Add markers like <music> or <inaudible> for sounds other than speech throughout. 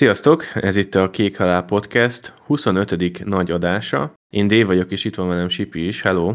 Sziasztok! Ez itt a Kék Halál Podcast 25. nagy adása. Én Dave vagyok, és itt van velem Sipi is. Hello!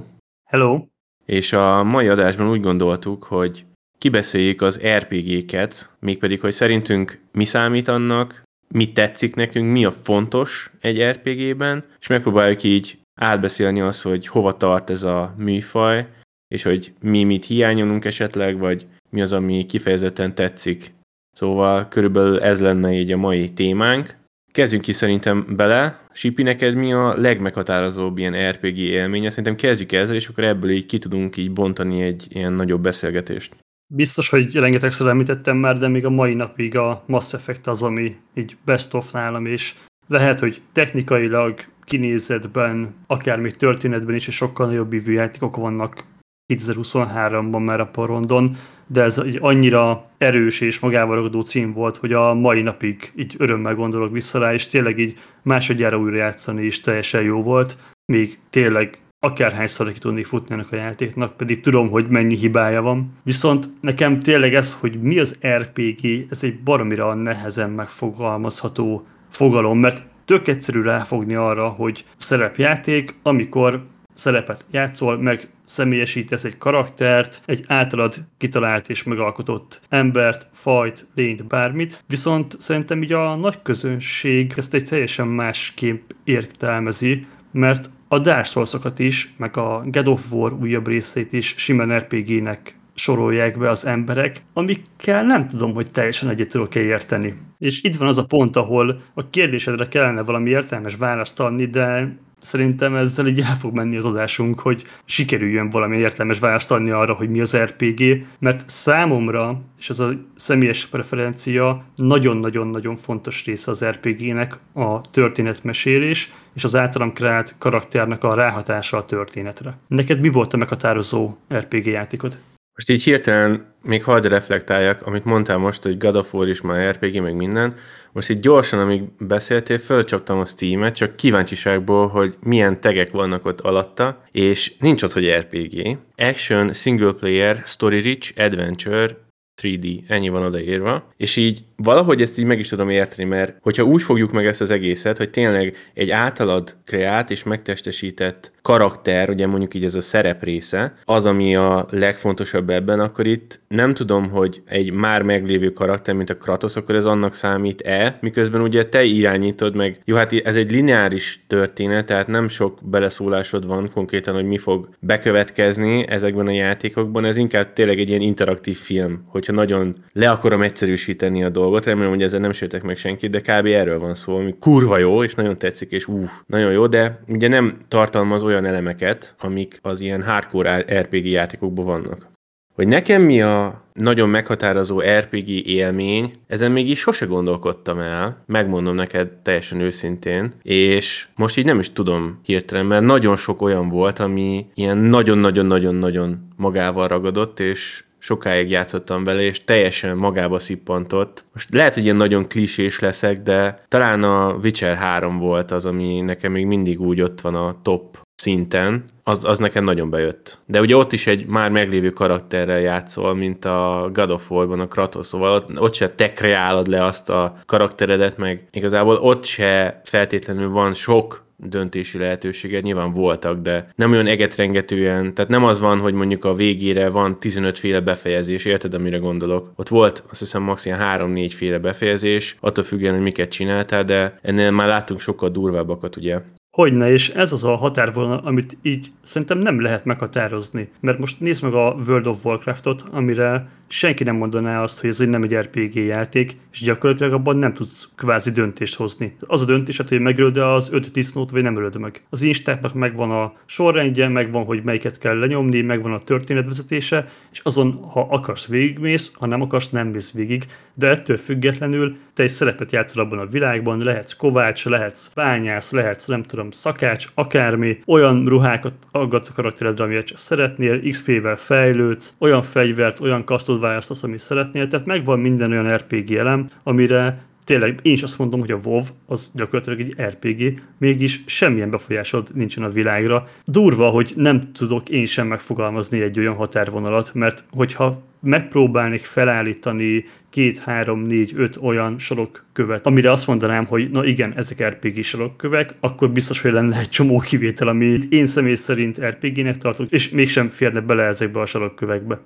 Hello! És a mai adásban úgy gondoltuk, hogy kibeszéljük az RPG-ket, mégpedig, hogy szerintünk mi számít annak, mi tetszik nekünk, mi a fontos egy RPG-ben, és megpróbáljuk így átbeszélni azt, hogy hova tart ez a műfaj, és hogy mi mit hiányolunk esetleg, vagy mi az, ami kifejezetten tetszik. Szóval körülbelül ez lenne így a mai témánk. Kezdjünk ki szerintem bele. Sipi, neked mi a legmeghatározóbb ilyen RPG élménye? Szerintem kezdjük ezzel, és akkor ebből így ki tudunk így bontani egy ilyen nagyobb beszélgetést. Biztos, hogy rengetegszer említettem már, de még a mai napig a Mass Effect az, ami így best of nálam, és lehet, hogy technikailag kinézetben, akár még történetben is, és sokkal nagyobb ívű játékok vannak 2023-ban már a porondon, de ez egy annyira erős és magával ragadó cím volt, hogy a mai napig így örömmel gondolok vissza rá, és tényleg így másodjára újra játszani is teljesen jó volt, még tényleg akárhányszor ki tudnék futni ennek a játéknak, pedig tudom, hogy mennyi hibája van. Viszont nekem tényleg ez, hogy mi az RPG, ez egy baromira nehezen megfogalmazható fogalom, mert tök egyszerű ráfogni arra, hogy szerepjáték, amikor szerepet játszol, meg személyesítesz egy karaktert, egy általad kitalált és megalkotott embert, fajt, lényt, bármit, viszont szerintem így a nagy közönség ezt egy teljesen másképp értelmezi, mert a Dark souls is, meg a God of War újabb részét is simán RPG-nek sorolják be az emberek, amikkel nem tudom, hogy teljesen egyet tudok érteni. És itt van az a pont, ahol a kérdésedre kellene valami értelmes választ adni, de szerintem ezzel így el fog menni az adásunk, hogy sikerüljön valami értelmes választ adni arra, hogy mi az RPG, mert számomra, és ez a személyes preferencia, nagyon-nagyon-nagyon fontos része az RPG-nek a történetmesélés, és az általam kreált karakternek a ráhatása a történetre. Neked mi volt a meghatározó RPG játékod? Most így hirtelen még hadd reflektáljak, amit mondtál most, hogy God of War is már RPG, meg minden. Most így gyorsan, amíg beszéltél, fölcsaptam a Steam-et, csak kíváncsiságból, hogy milyen tegek vannak ott alatta, és nincs ott, hogy RPG. Action, Single Player, Story Rich, Adventure, 3D, ennyi van odaírva, és így valahogy ezt így meg is tudom érteni, mert hogyha úgy fogjuk meg ezt az egészet, hogy tényleg egy általad kreált és megtestesített karakter, ugye mondjuk így ez a szerep része, az, ami a legfontosabb ebben, akkor itt nem tudom, hogy egy már meglévő karakter, mint a Kratos, akkor ez annak számít-e, miközben ugye te irányítod meg, jó, hát ez egy lineáris történet, tehát nem sok beleszólásod van konkrétan, hogy mi fog bekövetkezni ezekben a játékokban, ez inkább tényleg egy ilyen interaktív film, hogyha nagyon le akarom egyszerűsíteni a dolgot, remélem, hogy ezzel nem sértek meg senkit, de kb. erről van szó, ami kurva jó, és nagyon tetszik, és uff, nagyon jó, de ugye nem tartalmaz olyan elemeket, amik az ilyen hardcore RPG játékokban vannak. Hogy nekem mi a nagyon meghatározó RPG élmény, ezen még is sose gondolkodtam el, megmondom neked teljesen őszintén, és most így nem is tudom hirtelen, mert nagyon sok olyan volt, ami ilyen nagyon-nagyon-nagyon-nagyon magával ragadott, és sokáig játszottam vele, és teljesen magába szippantott. Most lehet, hogy ilyen nagyon klisés leszek, de talán a Witcher 3 volt az, ami nekem még mindig úgy ott van a top szinten, az, az nekem nagyon bejött. De ugye ott is egy már meglévő karakterrel játszol, mint a God of War-ban a Kratos, szóval ott, ott se te kreálod le azt a karakteredet, meg igazából ott se feltétlenül van sok döntési lehetőséged, nyilván voltak, de nem olyan egetrengetően, tehát nem az van, hogy mondjuk a végére van 15 féle befejezés, érted, amire gondolok? Ott volt azt hiszem max. 3-4 féle befejezés, attól függően, hogy miket csináltál, de ennél már láttunk sokkal durvábbakat, ugye? Hogyne, és ez az a határvonal, amit így szerintem nem lehet meghatározni. Mert most nézd meg a World of Warcraftot, amire senki nem mondaná azt, hogy ez egy nem egy RPG játék, és gyakorlatilag abban nem tudsz kvázi döntést hozni. Az a döntés, hogy megölöd az öt disznót, vagy nem ölöd meg. Az instáknak megvan a sorrendje, megvan, hogy melyiket kell lenyomni, megvan a történetvezetése, és azon, ha akarsz végigmész, ha nem akarsz, nem mész végig. De ettől függetlenül te egy szerepet játszol abban a világban, lehetsz kovács, lehetsz bányász, lehetsz nem tudom, szakács, akármi, olyan ruhákat aggatsz a karakteredre, amilyet szeretnél, XP-vel fejlődsz, olyan fegyvert, olyan kasztot választasz, amit szeretnél, tehát megvan minden olyan RPG elem, amire tényleg én is azt mondom, hogy a WoW az gyakorlatilag egy RPG, mégis semmilyen befolyásod nincsen a világra. Durva, hogy nem tudok én sem megfogalmazni egy olyan határvonalat, mert hogyha megpróbálnék felállítani két, három, négy, öt olyan sorokkövet, amire azt mondanám, hogy na igen, ezek RPG sarokkövek, akkor biztos, hogy lenne egy csomó kivétel, amit én személy szerint RPG-nek tartok, és mégsem férne bele ezekbe a sarokkövekbe.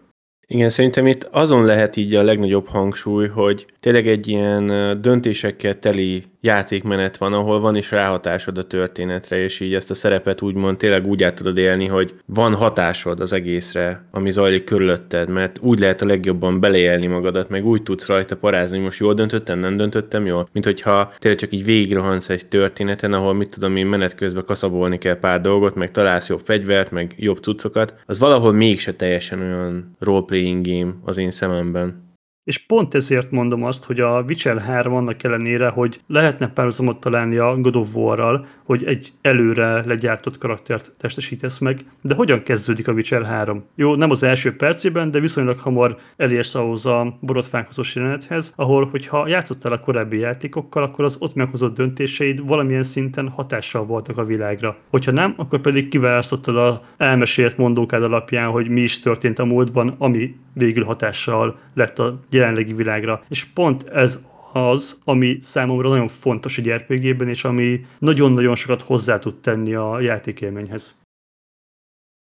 Igen, szerintem itt azon lehet így a legnagyobb hangsúly, hogy tényleg egy ilyen döntésekkel teli játékmenet van, ahol van is ráhatásod a történetre, és így ezt a szerepet úgymond tényleg úgy át tudod élni, hogy van hatásod az egészre, ami zajlik körülötted, mert úgy lehet a legjobban beleélni magadat, meg úgy tudsz rajta parázni, hogy most jól döntöttem, nem döntöttem jól, mint hogyha tényleg csak így végigrohansz egy történeten, ahol mit tudom én menet közben kaszabolni kell pár dolgot, meg találsz jobb fegyvert, meg jobb cuccokat, az valahol mégse teljesen olyan roleplaying game az én szememben. És pont ezért mondom azt, hogy a Witcher 3 annak ellenére, hogy lehetne párhuzamot találni a God of War-ral, hogy egy előre legyártott karaktert testesítesz meg, de hogyan kezdődik a Witcher 3? Jó, nem az első percében, de viszonylag hamar elérsz ahhoz a borotfánkozós jelenethez, ahol, hogyha játszottál a korábbi játékokkal, akkor az ott meghozott döntéseid valamilyen szinten hatással voltak a világra. Hogyha nem, akkor pedig kiválasztottad a elmesélt mondókád alapján, hogy mi is történt a múltban, ami végül hatással lett a jelenlegi világra. És pont ez az, ami számomra nagyon fontos egy RPG-ben, és ami nagyon-nagyon sokat hozzá tud tenni a játékélményhez.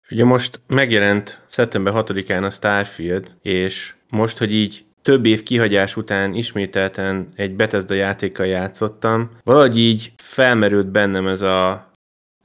Ugye most megjelent szeptember 6-án a Starfield, és most, hogy így több év kihagyás után ismételten egy Bethesda játékkal játszottam, valahogy így felmerült bennem ez, a,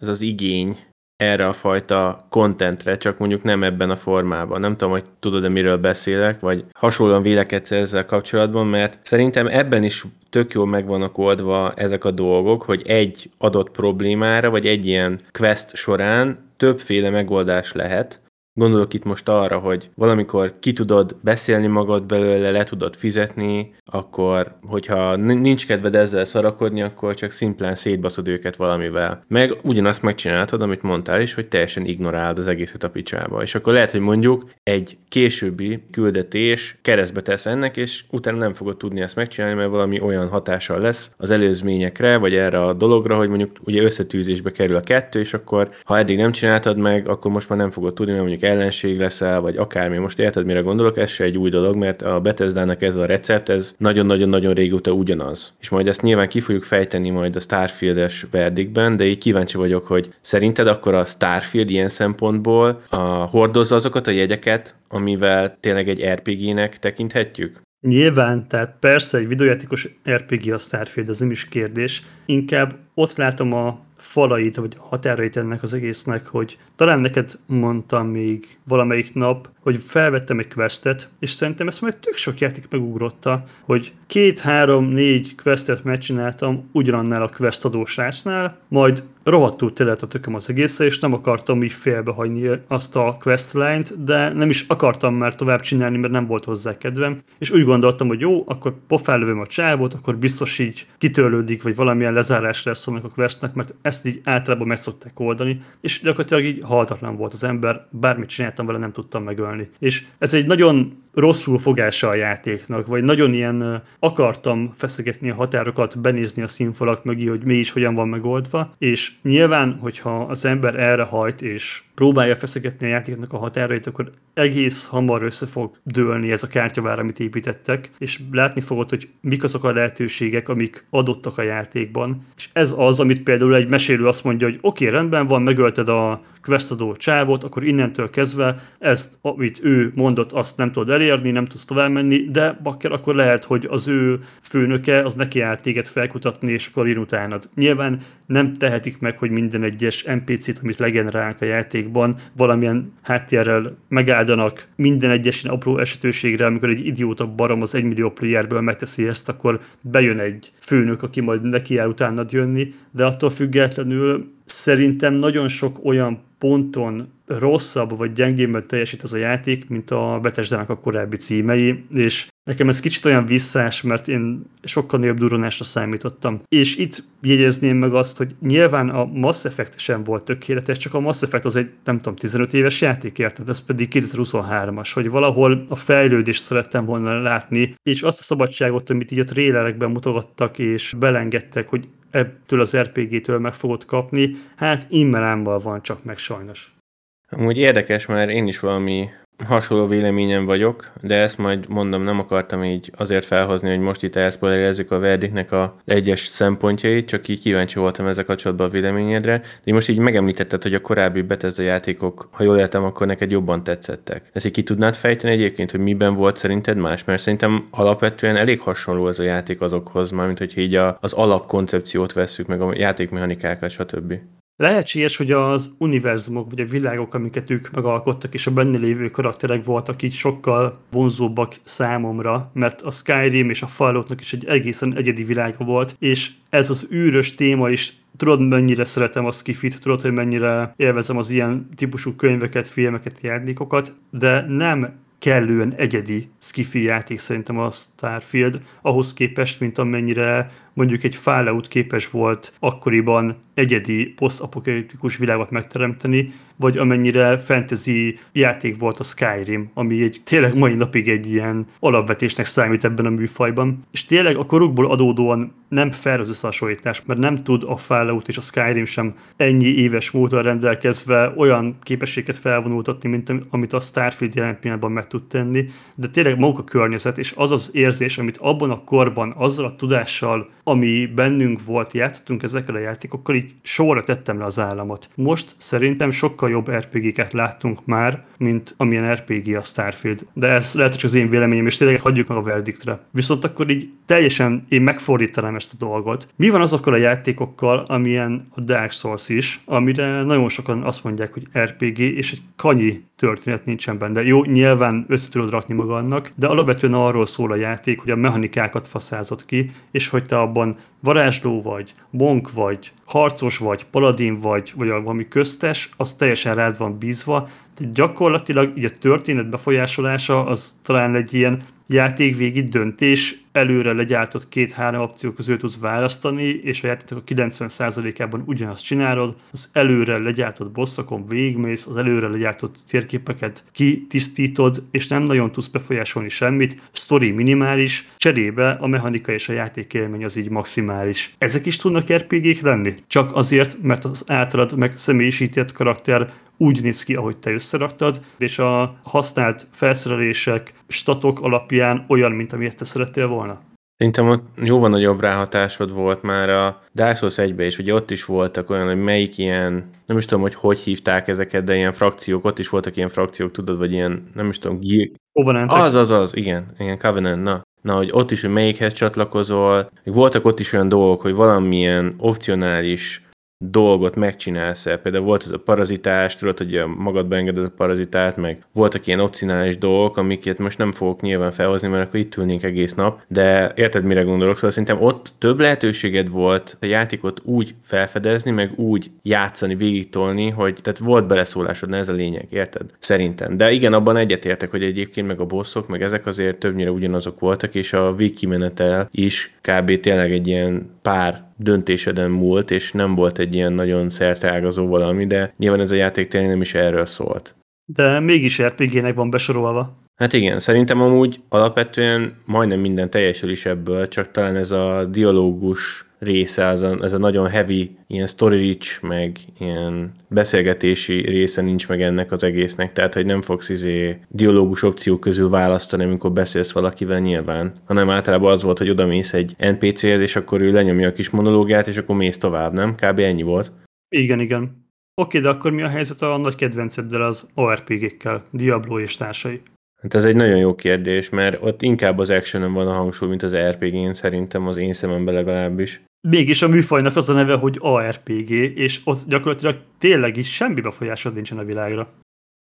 ez az igény, erre a fajta kontentre, csak mondjuk nem ebben a formában. Nem tudom, hogy tudod-e miről beszélek, vagy hasonlóan vélekedsz ezzel kapcsolatban, mert szerintem ebben is tök jól meg vannak oldva ezek a dolgok, hogy egy adott problémára, vagy egy ilyen quest során többféle megoldás lehet, Gondolok itt most arra, hogy valamikor ki tudod beszélni magad belőle, le tudod fizetni, akkor, hogyha nincs kedved ezzel szarakodni, akkor csak szimplán szétbaszod őket valamivel. Meg ugyanazt megcsináltad, amit mondtál is, hogy teljesen ignorálod az egészet a picsába. És akkor lehet, hogy mondjuk egy későbbi küldetés keresztbe tesz ennek, és utána nem fogod tudni ezt megcsinálni, mert valami olyan hatással lesz az előzményekre, vagy erre a dologra, hogy mondjuk ugye összetűzésbe kerül a kettő, és akkor ha eddig nem csináltad meg, akkor most már nem fogod tudni, mert mondjuk ellenség leszel, vagy akármi. Most érted, mire gondolok? Ez se egy új dolog, mert a Bethesda-nak ez a recept, ez nagyon-nagyon-nagyon régóta ugyanaz. És majd ezt nyilván ki fogjuk fejteni majd a Starfield-es verdikben, de így kíváncsi vagyok, hogy szerinted akkor a Starfield ilyen szempontból a, hordozza azokat a jegyeket, amivel tényleg egy RPG-nek tekinthetjük? Nyilván, tehát persze egy videójátékos RPG a Starfield, ez nem is kérdés. Inkább ott látom a falait, vagy határait ennek az egésznek, hogy talán neked mondtam még valamelyik nap, hogy felvettem egy questet, és szerintem ezt majd tök sok játék megugrotta, hogy két, három, négy questet megcsináltam ugyanannál a quest adósásnál, majd rohadtul tele a tököm az egészre, és nem akartam így félbehagyni azt a questline-t, de nem is akartam már tovább csinálni, mert nem volt hozzá kedvem, és úgy gondoltam, hogy jó, akkor pofálövöm a csávot, akkor biztos így kitörlődik, vagy valamilyen lezárás lesz annak a questnek, mert ezt így általában meg szokták oldani, és gyakorlatilag így halhatatlan volt az ember, bármit csináltam vele, nem tudtam megölni. És ez egy nagyon rosszul fogása a játéknak, vagy nagyon ilyen akartam feszegetni a határokat, benézni a színfalak mögé, hogy mi is hogyan van megoldva, és nyilván, hogyha az ember erre hajt, és próbálja feszegetni a játéknak a határait, akkor egész hamar össze fog dőlni ez a kártyavár, amit építettek, és látni fogod, hogy mik azok a lehetőségek, amik adottak a játékban. És ez az, amit például egy mesélő azt mondja, hogy oké, okay, rendben van, megölted a questadó csávot, akkor innentől kezdve ezt, amit ő mondott, azt nem tudod elérni, nem tudsz tovább menni, de bakker, akkor lehet, hogy az ő főnöke az neki áll téged felkutatni, és akkor ír utánad. Nyilván nem tehetik meg, hogy minden egyes NPC-t, amit legenerálnak a játékban, valamilyen háttérrel megáldanak minden egyes apró esetőségre, amikor egy idióta barom az egymillió playerből megteszi ezt, akkor bejön egy főnök, aki majd neki áll utánad jönni, de attól függetlenül szerintem nagyon sok olyan ponton rosszabb vagy gyengébben teljesít az a játék, mint a Bethesda a korábbi címei, és Nekem ez kicsit olyan visszás, mert én sokkal nagyobb durranásra számítottam. És itt jegyezném meg azt, hogy nyilván a Mass Effect sem volt tökéletes, csak a Mass Effect az egy, nem tudom, 15 éves játék, érted? Ez pedig 2023-as, hogy valahol a fejlődést szerettem volna látni, és azt a szabadságot, amit így a trélerekben mutogattak, és belengedtek, hogy ebből az RPG-től meg fogod kapni, hát immelámmal van csak meg sajnos. Amúgy érdekes, mert én is valami hasonló véleményem vagyok, de ezt majd mondom, nem akartam így azért felhozni, hogy most itt elszpoilerezzük a verdiknek a egyes szempontjait, csak így kíváncsi voltam ezzel kapcsolatban a véleményedre. De most így megemlítetted, hogy a korábbi Bethesda játékok, ha jól értem, akkor neked jobban tetszettek. Ezt így ki tudnád fejteni egyébként, hogy miben volt szerinted más? Mert szerintem alapvetően elég hasonló ez a játék azokhoz, mármint hogy így a, az alapkoncepciót vesszük, meg a játékmechanikákat, stb. Lehetséges, hogy az univerzumok, vagy a világok, amiket ők megalkottak, és a benne lévő karakterek voltak így sokkal vonzóbbak számomra, mert a Skyrim és a Falloutnak is egy egészen egyedi világa volt, és ez az űrös téma is tudod, mennyire szeretem a skifit, tudod, hogy mennyire élvezem az ilyen típusú könyveket, filmeket, játékokat, de nem kellően egyedi skifi játék szerintem a Starfield, ahhoz képest, mint amennyire mondjuk egy Fallout képes volt akkoriban egyedi posztapokaliptikus világot megteremteni, vagy amennyire fantasy játék volt a Skyrim, ami egy tényleg mai napig egy ilyen alapvetésnek számít ebben a műfajban. És tényleg a korukból adódóan nem fair az összehasonlítás, mert nem tud a Fallout és a Skyrim sem ennyi éves múltal rendelkezve olyan képességet felvonultatni, mint amit a Starfield jelen pillanatban meg tud tenni, de tényleg maguk a környezet és az az érzés, amit abban a korban, azzal a tudással, ami bennünk volt, játszottunk ezekkel a játékokkal, így sorra tettem le az államot. Most szerintem sokkal jobb RPG-ket láttunk már, mint amilyen RPG a Starfield. De ez lehet, hogy az én véleményem, és tényleg hagyjuk meg a verdiktre. Viszont akkor így teljesen én megfordítanám ezt a dolgot. Mi van azokkal a játékokkal, amilyen a Dark Souls is, amire nagyon sokan azt mondják, hogy RPG, és egy kanyi történet nincsen benne. Jó, nyilván össze tudod rakni magadnak, de alapvetően arról szól a játék, hogy a mechanikákat faszázott ki, és hogy te abban varázsló vagy, monk vagy, harcos vagy, paladin vagy, vagy valami köztes, az teljesen rád van bízva, de gyakorlatilag így a történet befolyásolása az talán egy ilyen játékvégi döntés, előre legyártott két-három opció közül tudsz választani, és a játékok a 90%-ában ugyanazt csinálod, az előre legyártott bosszokon végigmész, az előre legyártott térképeket kitisztítod, és nem nagyon tudsz befolyásolni semmit, story minimális, cserébe a mechanika és a játékélmény az így maximális. Ezek is tudnak RPG-k lenni? Csak azért, mert az általad meg személyisített karakter úgy néz ki, ahogy te összeraktad, és a használt felszerelések, statok alapján olyan, mint amilyet te szerettél volna? Szerintem ott jóval nagyobb ráhatásod volt már a Dark Souls 1 is, ugye ott is voltak olyan, hogy melyik ilyen, nem is tudom, hogy hogy hívták ezeket, de ilyen frakciók, ott is voltak ilyen frakciók, tudod, vagy ilyen, nem is tudom, gír... Az, az, az, igen, igen, Covenant, na. Na, hogy ott is, hogy melyikhez csatlakozol. Voltak ott is olyan dolgok, hogy valamilyen opcionális dolgot megcsinálsz el. Például volt ez a parazitás, tudod, hogy magadba engeded a parazitát, meg voltak ilyen opcionális dolgok, amiket most nem fogok nyilván felhozni, mert akkor itt ülnénk egész nap, de érted, mire gondolok? Szóval szerintem ott több lehetőséged volt a játékot úgy felfedezni, meg úgy játszani, végigtolni, hogy tehát volt beleszólásod, ez a lényeg, érted? Szerintem. De igen, abban egyetértek, hogy egyébként meg a bosszok, meg ezek azért többnyire ugyanazok voltak, és a végkimenetel is kb. tényleg egy ilyen pár döntéseden múlt, és nem volt egy ilyen nagyon szerteágazó valami, de nyilván ez a játék tényleg nem is erről szólt. De mégis RPG-nek van besorolva. Hát igen, szerintem amúgy alapvetően majdnem minden teljesül is ebből, csak talán ez a dialógus része, ez a, ez a nagyon heavy, ilyen story rich, meg ilyen beszélgetési része nincs meg ennek az egésznek, tehát hogy nem fogsz izé dialógus opciók közül választani, amikor beszélsz valakivel nyilván, hanem általában az volt, hogy oda mész egy NPC-hez, és akkor ő lenyomja a kis monológiát, és akkor mész tovább, nem? Kb. ennyi volt. Igen, igen. Oké, de akkor mi a helyzet a nagy kedvenceddel az ORPG-kkel, Diablo és társai? Hát ez egy nagyon jó kérdés, mert ott inkább az action van a hangsúly, mint az RPG-n, szerintem az én szememben legalábbis. Mégis a műfajnak az a neve, hogy ARPG, és ott gyakorlatilag tényleg is semmi befolyásod nincsen a világra.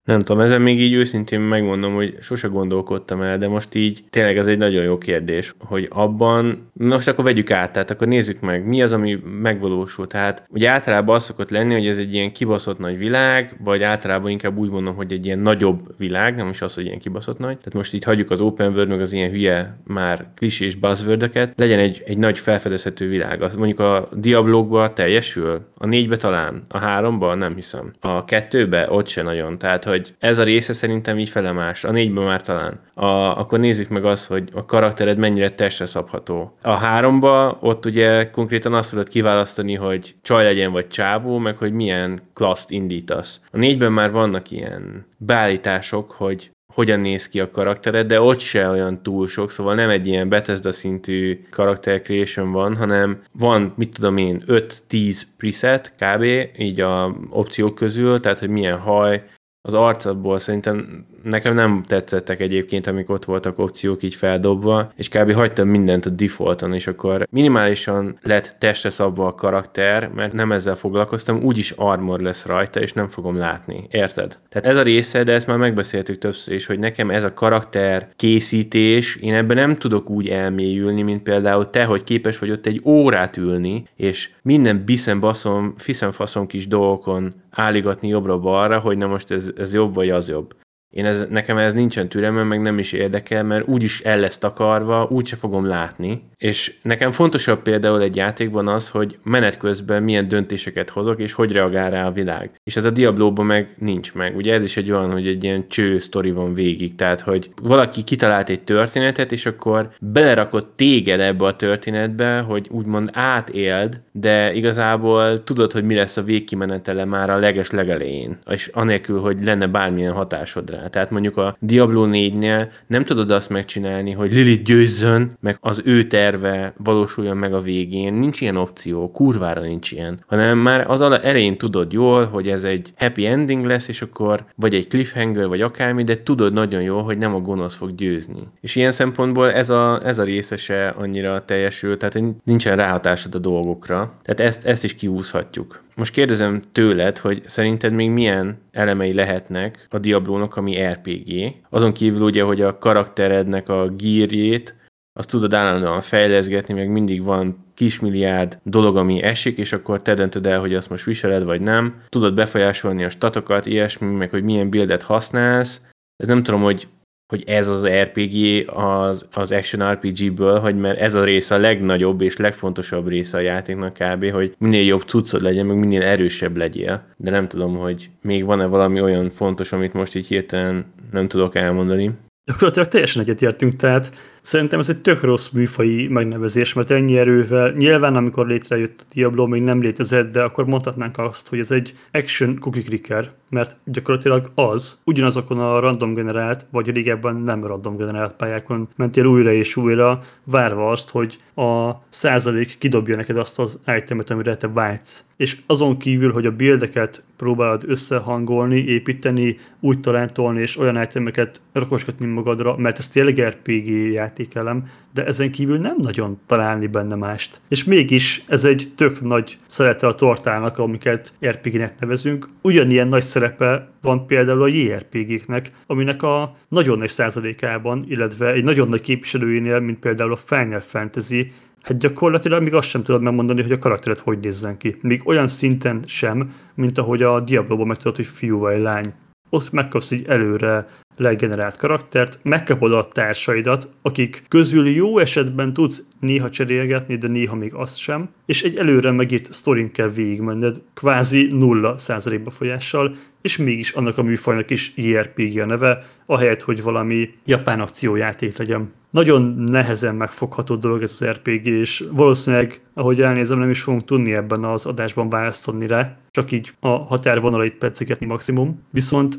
Nem tudom, ezen még így őszintén megmondom, hogy sose gondolkodtam el, de most így tényleg ez egy nagyon jó kérdés, hogy abban, most akkor vegyük át, tehát akkor nézzük meg, mi az, ami megvalósul. Tehát ugye általában az szokott lenni, hogy ez egy ilyen kibaszott nagy világ, vagy általában inkább úgy mondom, hogy egy ilyen nagyobb világ, nem is az, hogy ilyen kibaszott nagy. Tehát most így hagyjuk az open world, meg az ilyen hülye már klisés buzzword legyen egy, egy nagy felfedezhető világ. Az mondjuk a Diablokba teljesül, a négybe talán, a háromba nem hiszem. A kettőbe ott se nagyon. Tehát, hogy ez a része szerintem így felemás. A négyben már talán. A, akkor nézzük meg azt, hogy a karaktered mennyire testre szabható. A háromba ott ugye konkrétan azt tudod kiválasztani, hogy csaj legyen vagy csávó, meg hogy milyen klaszt indítasz. A négyben már vannak ilyen beállítások, hogy hogyan néz ki a karaktered, de ott se olyan túl sok, szóval nem egy ilyen Bethesda szintű karakter creation van, hanem van, mit tudom én, 5-10 preset kb. így a opciók közül, tehát hogy milyen haj, az arcadból szerintem nekem nem tetszettek egyébként, amik ott voltak opciók így feldobva, és kb. hagytam mindent a defaulton, és akkor minimálisan lett testre szabva a karakter, mert nem ezzel foglalkoztam, úgyis armor lesz rajta, és nem fogom látni. Érted? Tehát ez a része, de ezt már megbeszéltük többször is, hogy nekem ez a karakter készítés, én ebben nem tudok úgy elmélyülni, mint például te, hogy képes vagy ott egy órát ülni, és minden biszem baszom, fiszem faszom kis dolgokon álligatni jobbra-balra, hogy na most ez, ez jobb vagy az jobb. Én ez, nekem ez nincsen türelmem, meg nem is érdekel, mert úgyis el lesz takarva, úgyse fogom látni. És nekem fontosabb például egy játékban az, hogy menet közben milyen döntéseket hozok, és hogy reagál rá a világ. És ez a Diablóban meg nincs meg. Ugye ez is egy olyan, hogy egy ilyen cső sztori van végig. Tehát, hogy valaki kitalált egy történetet, és akkor belerakott téged ebbe a történetbe, hogy úgymond átéld, de igazából tudod, hogy mi lesz a végkimenetele már a leges legelején. És anélkül, hogy lenne bármilyen hatásod rá. Tehát mondjuk a Diablo 4-nél nem tudod azt megcsinálni, hogy Lilith győzzön, meg az ő terve valósuljon meg a végén. Nincs ilyen opció, kurvára nincs ilyen. Hanem már az elején tudod jól, hogy ez egy happy ending lesz, és akkor vagy egy cliffhanger, vagy akármi, de tudod nagyon jól, hogy nem a gonosz fog győzni. És ilyen szempontból ez a, ez a részese annyira teljesül, tehát nincsen ráhatásod a dolgokra. Tehát ezt, ezt is kiúszhatjuk. Most kérdezem tőled, hogy szerinted még milyen elemei lehetnek a Diablónak, ami RPG. Azon kívül ugye, hogy a karakterednek a gírjét, azt tudod állandóan fejleszgetni, meg mindig van kismilliárd dolog, ami esik, és akkor te döntöd el, hogy azt most viseled, vagy nem. Tudod befolyásolni a statokat, ilyesmi, meg hogy milyen buildet használsz. Ez nem tudom, hogy hogy ez az RPG az, az Action RPG-ből, hogy mert ez a része a legnagyobb és legfontosabb része a játéknak kb., hogy minél jobb cuccod legyen, meg minél erősebb legyél. De nem tudom, hogy még van-e valami olyan fontos, amit most így hirtelen nem tudok elmondani. Gyakorlatilag teljesen egyetértünk, tehát Szerintem ez egy tök rossz műfai megnevezés, mert ennyi erővel, nyilván amikor létrejött a Diablo még nem létezett, de akkor mondhatnánk azt, hogy ez egy action cookie clicker, mert gyakorlatilag az, ugyanazokon a random generált, vagy régebben nem random generált pályákon mentél újra és újra, várva azt, hogy a százalék kidobja neked azt az itemet, amire te vágysz. És azon kívül, hogy a buildeket próbálod összehangolni, építeni, úgy talántolni, és olyan itemeket rakosgatni magadra, mert ez tényleg RPG játékelem, de ezen kívül nem nagyon találni benne mást. És mégis ez egy tök nagy szerete a tortának, amiket RPG-nek nevezünk. Ugyanilyen nagy szerepe van például a JRPG-knek, aminek a nagyon nagy százalékában, illetve egy nagyon nagy képviselőjénél, mint például a Final Fantasy, hát gyakorlatilag még azt sem tudod megmondani, hogy a karakteret hogy nézzen ki. Még olyan szinten sem, mint ahogy a Diablo-ban megtudod, hogy fiú vagy lány. Ott megkapsz egy előre legenerált karaktert, megkapod a társaidat, akik közül jó esetben tudsz néha cserélgetni, de néha még azt sem, és egy előre megírt sztorin kell végigmenned, kvázi nulla százalék befolyással, és mégis annak a műfajnak is JRPG a neve, ahelyett, hogy valami japán akciójáték legyen. Nagyon nehezen megfogható dolog ez az RPG, és valószínűleg, ahogy elnézem, nem is fogunk tudni ebben az adásban választani rá, csak így a határvonalait perciketni maximum. Viszont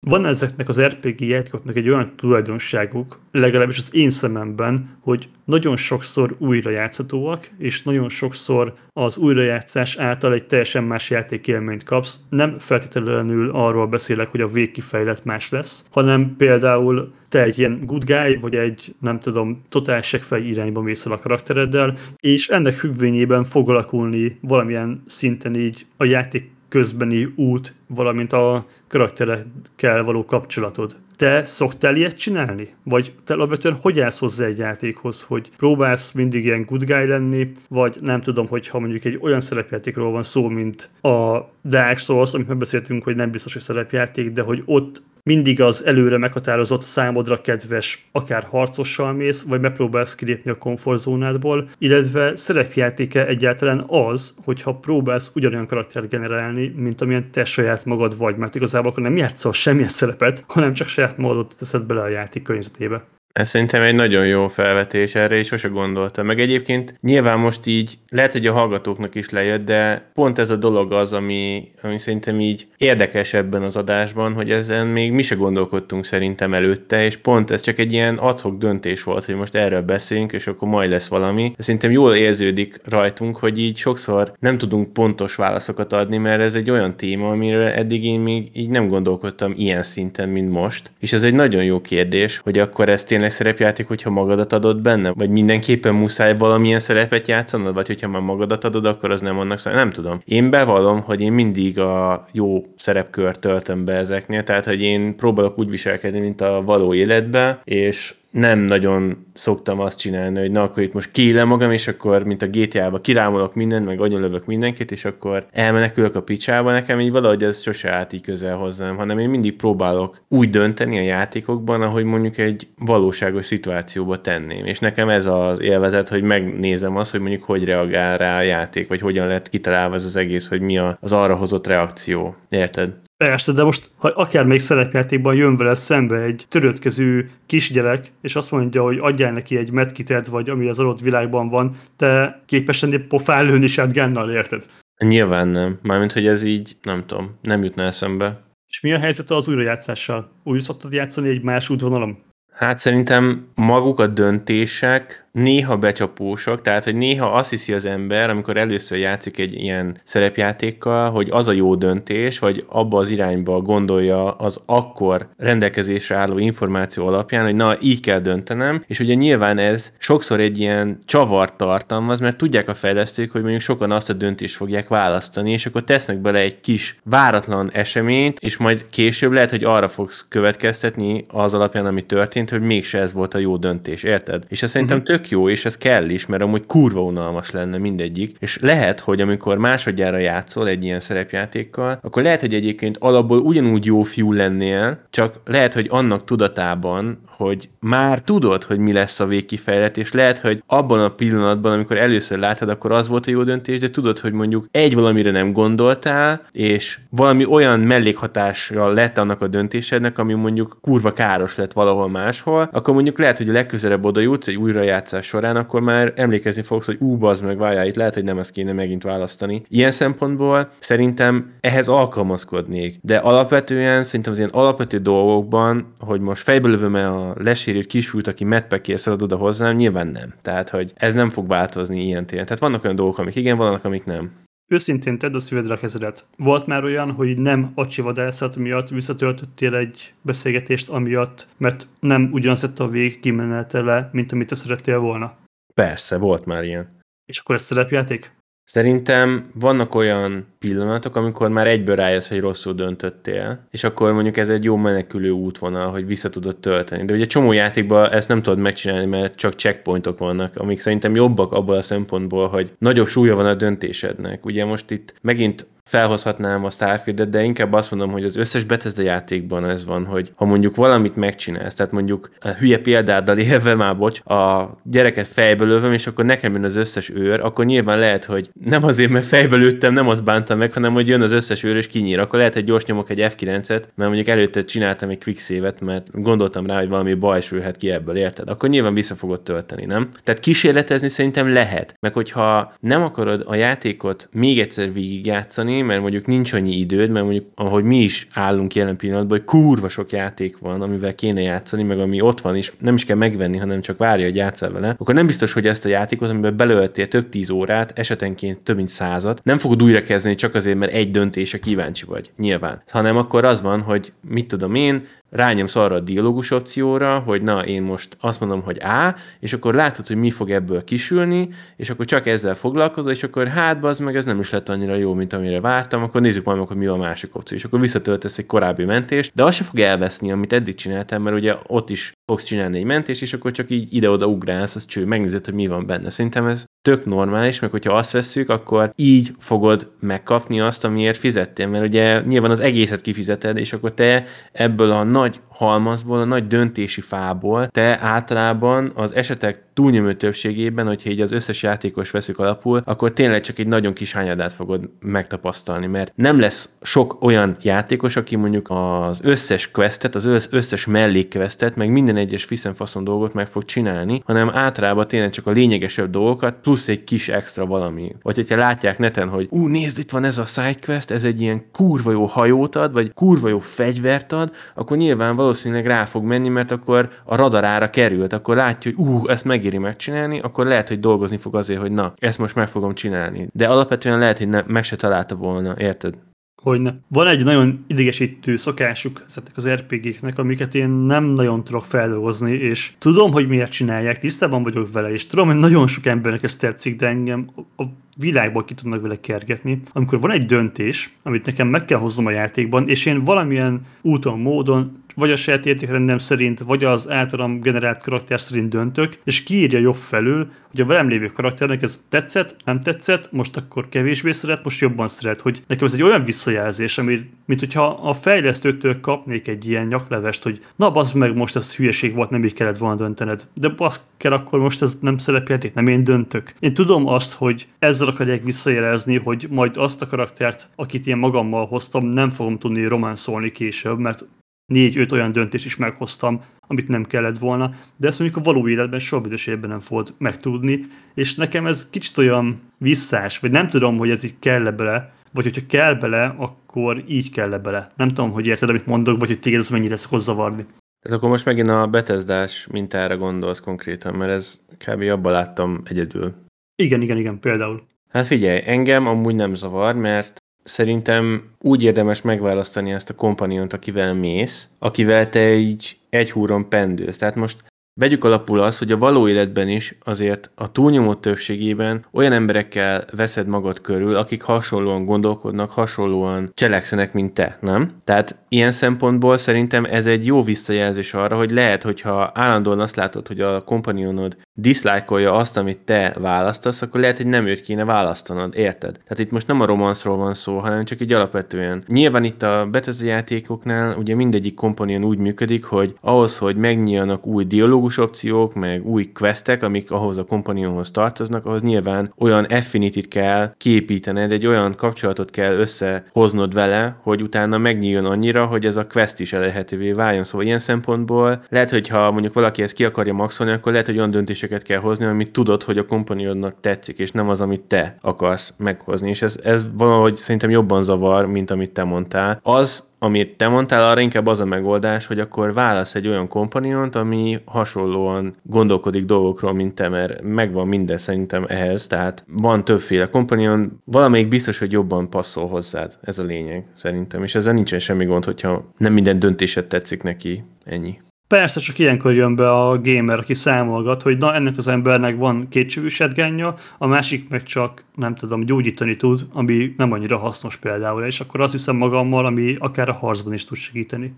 van ezeknek az RPG játékoknak egy olyan tulajdonságuk, legalábbis az én szememben, hogy nagyon sokszor újra játszhatóak, és nagyon sokszor az újrajátszás által egy teljesen más játékélményt kapsz. Nem feltétlenül arról beszélek, hogy a végkifejlet más lesz, hanem például te egy ilyen good guy, vagy egy, nem tudom, totál segfej irányba mész el a karaktereddel, és ennek függvényében fog alakulni valamilyen szinten így a játék közbeni út, valamint a karakterekkel való kapcsolatod. Te szoktál ilyet csinálni? Vagy te alapvetően hogy állsz hozzá egy játékhoz, hogy próbálsz mindig ilyen good guy lenni, vagy nem tudom, hogyha mondjuk egy olyan szerepjátékról van szó, mint a Dark Souls, amit megbeszéltünk, hogy nem biztos, hogy szerepjáték, de hogy ott mindig az előre meghatározott számodra kedves, akár harcossal mész, vagy megpróbálsz kilépni a komfortzónádból, illetve szerepjátéke egyáltalán az, hogyha próbálsz ugyanolyan karaktert generálni, mint amilyen te saját magad vagy, mert igazából akkor nem játszol semmilyen szerepet, hanem csak saját magadot teszed bele a játék környezetébe. Ez szerintem egy nagyon jó felvetés, erre is sose gondoltam. Meg egyébként nyilván most így, lehet, hogy a hallgatóknak is lejött, de pont ez a dolog az, ami, ami szerintem így érdekes ebben az adásban, hogy ezen még mi se gondolkodtunk szerintem előtte, és pont ez csak egy ilyen adhok döntés volt, hogy most erről beszélünk, és akkor majd lesz valami. De szerintem jól érződik rajtunk, hogy így sokszor nem tudunk pontos válaszokat adni, mert ez egy olyan téma, amire eddig én még így nem gondolkodtam ilyen szinten, mint most. És ez egy nagyon jó kérdés, hogy akkor ezt tényleg szerepjáték, hogyha magadat adod benne? Vagy mindenképpen muszáj valamilyen szerepet játszanod? Vagy hogyha már magadat adod, akkor az nem annak Nem tudom. Én bevallom, hogy én mindig a jó szerepkört töltöm be ezeknél, tehát hogy én próbálok úgy viselkedni, mint a való életbe, és nem nagyon szoktam azt csinálni, hogy na akkor itt most kiélem magam, és akkor, mint a GTA-ba kirámolok mindent, meg agyonlövök mindenkit, és akkor elmenekülök a picsába. Nekem így valahogy ez sose állt így közel hozzám, hanem én mindig próbálok úgy dönteni a játékokban, ahogy mondjuk egy valóságos szituációba tenném. És nekem ez az élvezet, hogy megnézem azt, hogy mondjuk hogy reagál rá a játék, vagy hogyan lett kitalálva ez az egész, hogy mi az arra hozott reakció. Érted? Persze, de most, ha akár még szerepjátékban jön veled szembe egy törődkező kisgyerek, és azt mondja, hogy adjál neki egy medkitet, vagy ami az adott világban van, te képes lenni pofán lőni shotgunnal, érted? Nyilván nem. Mármint, hogy ez így, nem tudom, nem jutna eszembe. És mi a helyzet az újrajátszással? Úgy szoktad játszani egy más útvonalon? Hát szerintem maguk a döntések néha becsapósak, tehát hogy néha azt hiszi az ember, amikor először játszik egy ilyen szerepjátékkal, hogy az a jó döntés, vagy abba az irányba gondolja az akkor rendelkezésre álló információ alapján, hogy na, így kell döntenem, és ugye nyilván ez sokszor egy ilyen csavart tartalmaz, mert tudják a fejlesztők, hogy mondjuk sokan azt a döntést fogják választani, és akkor tesznek bele egy kis váratlan eseményt, és majd később lehet, hogy arra fogsz következtetni az alapján, ami történt, hogy mégse ez volt a jó döntés, érted? És ez szerintem uh-huh. Jó, és ez kell is, mert amúgy kurva unalmas lenne mindegyik. És lehet, hogy amikor másodjára játszol egy ilyen szerepjátékkal, akkor lehet, hogy egyébként alapból ugyanúgy jó fiú lennél, csak lehet, hogy annak tudatában, hogy már tudod, hogy mi lesz a végkifejlet, és lehet, hogy abban a pillanatban, amikor először látod, akkor az volt a jó döntés, de tudod, hogy mondjuk egy valamire nem gondoltál, és valami olyan mellékhatásra lett annak a döntésednek, ami mondjuk kurva káros lett valahol máshol, akkor mondjuk lehet, hogy a legközelebb oda jutsz egy újrajátszás során, akkor már emlékezni fogsz, hogy ú, bazd meg, várjál, itt lehet, hogy nem ezt kéne megint választani. Ilyen szempontból szerintem ehhez alkalmazkodnék, de alapvetően szerintem az ilyen alapvető dolgokban, hogy most fejbe lövöm -e a lesérült kisfült, aki medpekért szalad oda hozzám, nyilván nem. Tehát, hogy ez nem fog változni ilyen téren. Tehát vannak olyan dolgok, amik igen, vannak, amik nem. Őszintén tedd a szívedre a kezedet. Volt már olyan, hogy nem a csivadászat miatt visszatöltöttél egy beszélgetést amiatt, mert nem ugyanazt lett a vég kimenetele, mint amit te szerettél volna? Persze, volt már ilyen. És akkor ez szerepjáték? Szerintem vannak olyan pillanatok, amikor már egyből rájössz, hogy rosszul döntöttél, és akkor mondjuk ez egy jó menekülő útvonal, hogy vissza tudod tölteni. De ugye csomó játékban ezt nem tudod megcsinálni, mert csak checkpointok vannak, amik szerintem jobbak abban a szempontból, hogy nagyobb súlya van a döntésednek. Ugye most itt megint felhozhatnám a Starfield-et, de inkább azt mondom, hogy az összes Bethesda játékban ez van, hogy ha mondjuk valamit megcsinálsz, tehát mondjuk a hülye példáddal <laughs> élve már, bocs, a gyereket fejbe lövöm, és akkor nekem jön az összes őr, akkor nyilván lehet, hogy nem azért, mert fejbe lőttem, nem azt bántam meg, hanem hogy jön az összes őr és kinyír. Akkor lehet, hogy gyors nyomok egy F9-et, mert mondjuk előtte csináltam egy quick save-et, mert gondoltam rá, hogy valami baj sülhet ki ebből, érted? Akkor nyilván vissza fogod tölteni, nem? Tehát kísérletezni szerintem lehet. Meg hogyha nem akarod a játékot még egyszer végigjátszani, mert mondjuk nincs annyi időd, mert mondjuk ahogy mi is állunk jelen pillanatban, hogy kurva sok játék van, amivel kéne játszani, meg ami ott van, és nem is kell megvenni, hanem csak várja, hogy játszál vele, akkor nem biztos, hogy ezt a játékot, amiben belöltél több tíz órát, esetenként több mint százat, nem fogod újra kezdeni csak azért, mert egy döntése kíváncsi vagy, nyilván. Hanem akkor az van, hogy mit tudom én, rányomsz arra a dialógus opcióra, hogy na, én most azt mondom, hogy A, és akkor látod, hogy mi fog ebből kisülni, és akkor csak ezzel foglalkozol, és akkor hát, az meg ez nem is lett annyira jó, mint amire vártam, akkor nézzük majd, hogy mi a másik opció, és akkor visszatöltesz egy korábbi mentést, de az se fog elveszni, amit eddig csináltam, mert ugye ott is fogsz csinálni egy mentést, és akkor csak így ide-oda ugrálsz, az cső, megnézed, hogy mi van benne. Szerintem ez tök normális, meg hogyha azt vesszük, akkor így fogod megkapni azt, amiért fizettél, mert ugye nyilván az egészet kifizeted, és akkor te ebből a nagy halmazból, a nagy döntési fából te általában az esetek túlnyomó többségében, hogyha így az összes játékos veszük alapul, akkor tényleg csak egy nagyon kis hányadát fogod megtapasztalni, mert nem lesz sok olyan játékos, aki mondjuk az összes questet, az összes mellékquestet, meg minden egyes fiszenfaszon dolgot meg fog csinálni, hanem általában tényleg csak a lényegesebb dolgokat, plusz egy kis extra valami. Vagy hogyha látják neten, hogy ú, nézd, itt van ez a sidequest, ez egy ilyen kurva jó hajót ad, vagy kurva jó fegyvert ad, akkor nyilván valószínűleg rá fog menni, mert akkor a radarára került, akkor látja, hogy ú, ezt megéri megcsinálni, akkor lehet, hogy dolgozni fog azért, hogy na, ezt most meg fogom csinálni. De alapvetően lehet, hogy ne, meg se találta volna, érted? Hogyne. Van egy nagyon idegesítő szokásuk ezeknek az RPG-knek, amiket én nem nagyon tudok feldolgozni, és tudom, hogy miért csinálják, tisztában vagyok vele, és tudom, hogy nagyon sok embernek ez tetszik, de engem a világból ki tudnak vele kergetni. Amikor van egy döntés, amit nekem meg kell hoznom a játékban, és én valamilyen úton, módon vagy a saját értékrendem szerint, vagy az általam generált karakter szerint döntök, és kiírja jobb felül, hogy a velem lévő karakternek ez tetszett, nem tetszett, most akkor kevésbé szeret, most jobban szeret, hogy nekem ez egy olyan visszajelzés, ami, mint hogyha a fejlesztőtől kapnék egy ilyen nyaklevest, hogy na bazd meg, most ez hülyeség volt, nem így kellett volna döntened, de bazd kell, akkor most ez nem szerepelték, nem én döntök. Én tudom azt, hogy ezzel akarják visszajelezni, hogy majd azt a karaktert, akit én magammal hoztam, nem fogom tudni románszolni később, mert négy-öt olyan döntés is meghoztam, amit nem kellett volna, de ezt mondjuk a való életben soha büdösében nem fogod megtudni, és nekem ez kicsit olyan visszás, vagy nem tudom, hogy ez így kell -e bele, vagy hogyha kell bele, akkor így kell -e bele. Nem tudom, hogy érted, amit mondok, vagy hogy téged ez mennyire szokott zavarni. Tehát akkor most megint a betezdás mintára gondolsz konkrétan, mert ez kb. abban láttam egyedül. Igen, igen, igen, például. Hát figyelj, engem amúgy nem zavar, mert szerintem úgy érdemes megválasztani ezt a kompaniont, akivel mész, akivel te így egy húron pendülsz. Tehát most Vegyük alapul azt, hogy a való életben is azért a túlnyomó többségében olyan emberekkel veszed magad körül, akik hasonlóan gondolkodnak, hasonlóan cselekszenek, mint te, nem? Tehát ilyen szempontból szerintem ez egy jó visszajelzés arra, hogy lehet, hogyha állandóan azt látod, hogy a kompanionod diszlájkolja azt, amit te választasz, akkor lehet, hogy nem őt kéne választanod, érted? Tehát itt most nem a romanszról van szó, hanem csak egy alapvetően. Nyilván itt a Bethesda játékoknál ugye mindegyik kompanion úgy működik, hogy ahhoz, hogy megnyíljanak új dialógus opciók, meg új questek, amik ahhoz a kompanionhoz tartoznak, ahhoz nyilván olyan affinity kell kiépítened, egy olyan kapcsolatot kell összehoznod vele, hogy utána megnyíljon annyira, hogy ez a quest is elérhetővé váljon. Szóval ilyen szempontból lehet, hogy ha mondjuk valaki ezt ki akarja maxolni, akkor lehet, hogy olyan döntéseket kell hozni, amit tudod, hogy a kompanionnak tetszik, és nem az, amit te akarsz meghozni. És ez, ez valahogy szerintem jobban zavar, mint amit te mondtál. Az, amit te mondtál, arra inkább az a megoldás, hogy akkor válasz egy olyan kompaniont, ami hasonlóan gondolkodik dolgokról, mint te, mert megvan minden szerintem ehhez, tehát van többféle kompanion, valamelyik biztos, hogy jobban passzol hozzád, ez a lényeg szerintem, és ezzel nincsen semmi gond, hogyha nem minden döntésed tetszik neki, ennyi. Persze, csak ilyenkor jön be a gamer, aki számolgat, hogy na ennek az embernek van kétcsövű setgánja, a másik meg csak, nem tudom, gyógyítani tud, ami nem annyira hasznos például, és akkor azt hiszem magammal, ami akár a harcban is tud segíteni.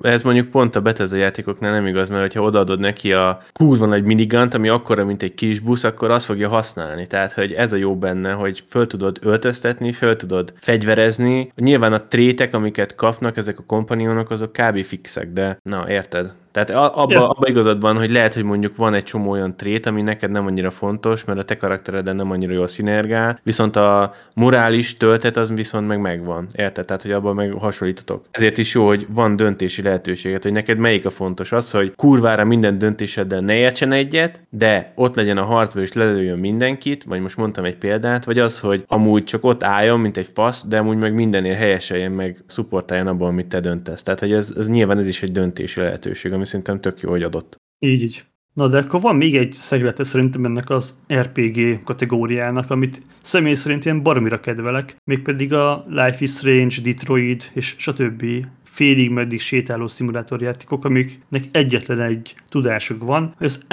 Ez mondjuk pont a Bethesda játékoknál nem igaz, mert ha odaadod neki a kurva nagy minigant, ami akkora, mint egy kis busz, akkor azt fogja használni. Tehát, hogy ez a jó benne, hogy föl tudod öltöztetni, föl tudod fegyverezni. Nyilván a trétek, amiket kapnak ezek a kompanionok, azok kb. fixek, de na, érted? Tehát abba, abba igazad van, hogy lehet, hogy mondjuk van egy csomó olyan trét, ami neked nem annyira fontos, mert a te karaktereden nem annyira jól szinergál, viszont a morális töltet az viszont meg megvan. Érted? Tehát, hogy abban meg hasonlítotok. Ezért is jó, hogy van döntési lehetőséget, hogy neked melyik a fontos. Az, hogy kurvára minden döntéseddel ne értsen egyet, de ott legyen a harcban és lelőjön mindenkit, vagy most mondtam egy példát, vagy az, hogy amúgy csak ott álljon, mint egy fasz, de amúgy meg mindenért helyeseljen meg, szupportáljon abban, amit te döntesz. Tehát, hogy ez, ez nyilván ez is egy döntési lehetőség, ami szerintem tök jó, hogy adott. Így, így. Na de akkor van még egy szeglete szerintem ennek az RPG kategóriának, amit személy szerint ilyen baromira kedvelek, mégpedig a Life is Strange, Detroit és stb. félig meddig sétáló szimulátorjátékok, amiknek egyetlen egy tudásuk van, hogy az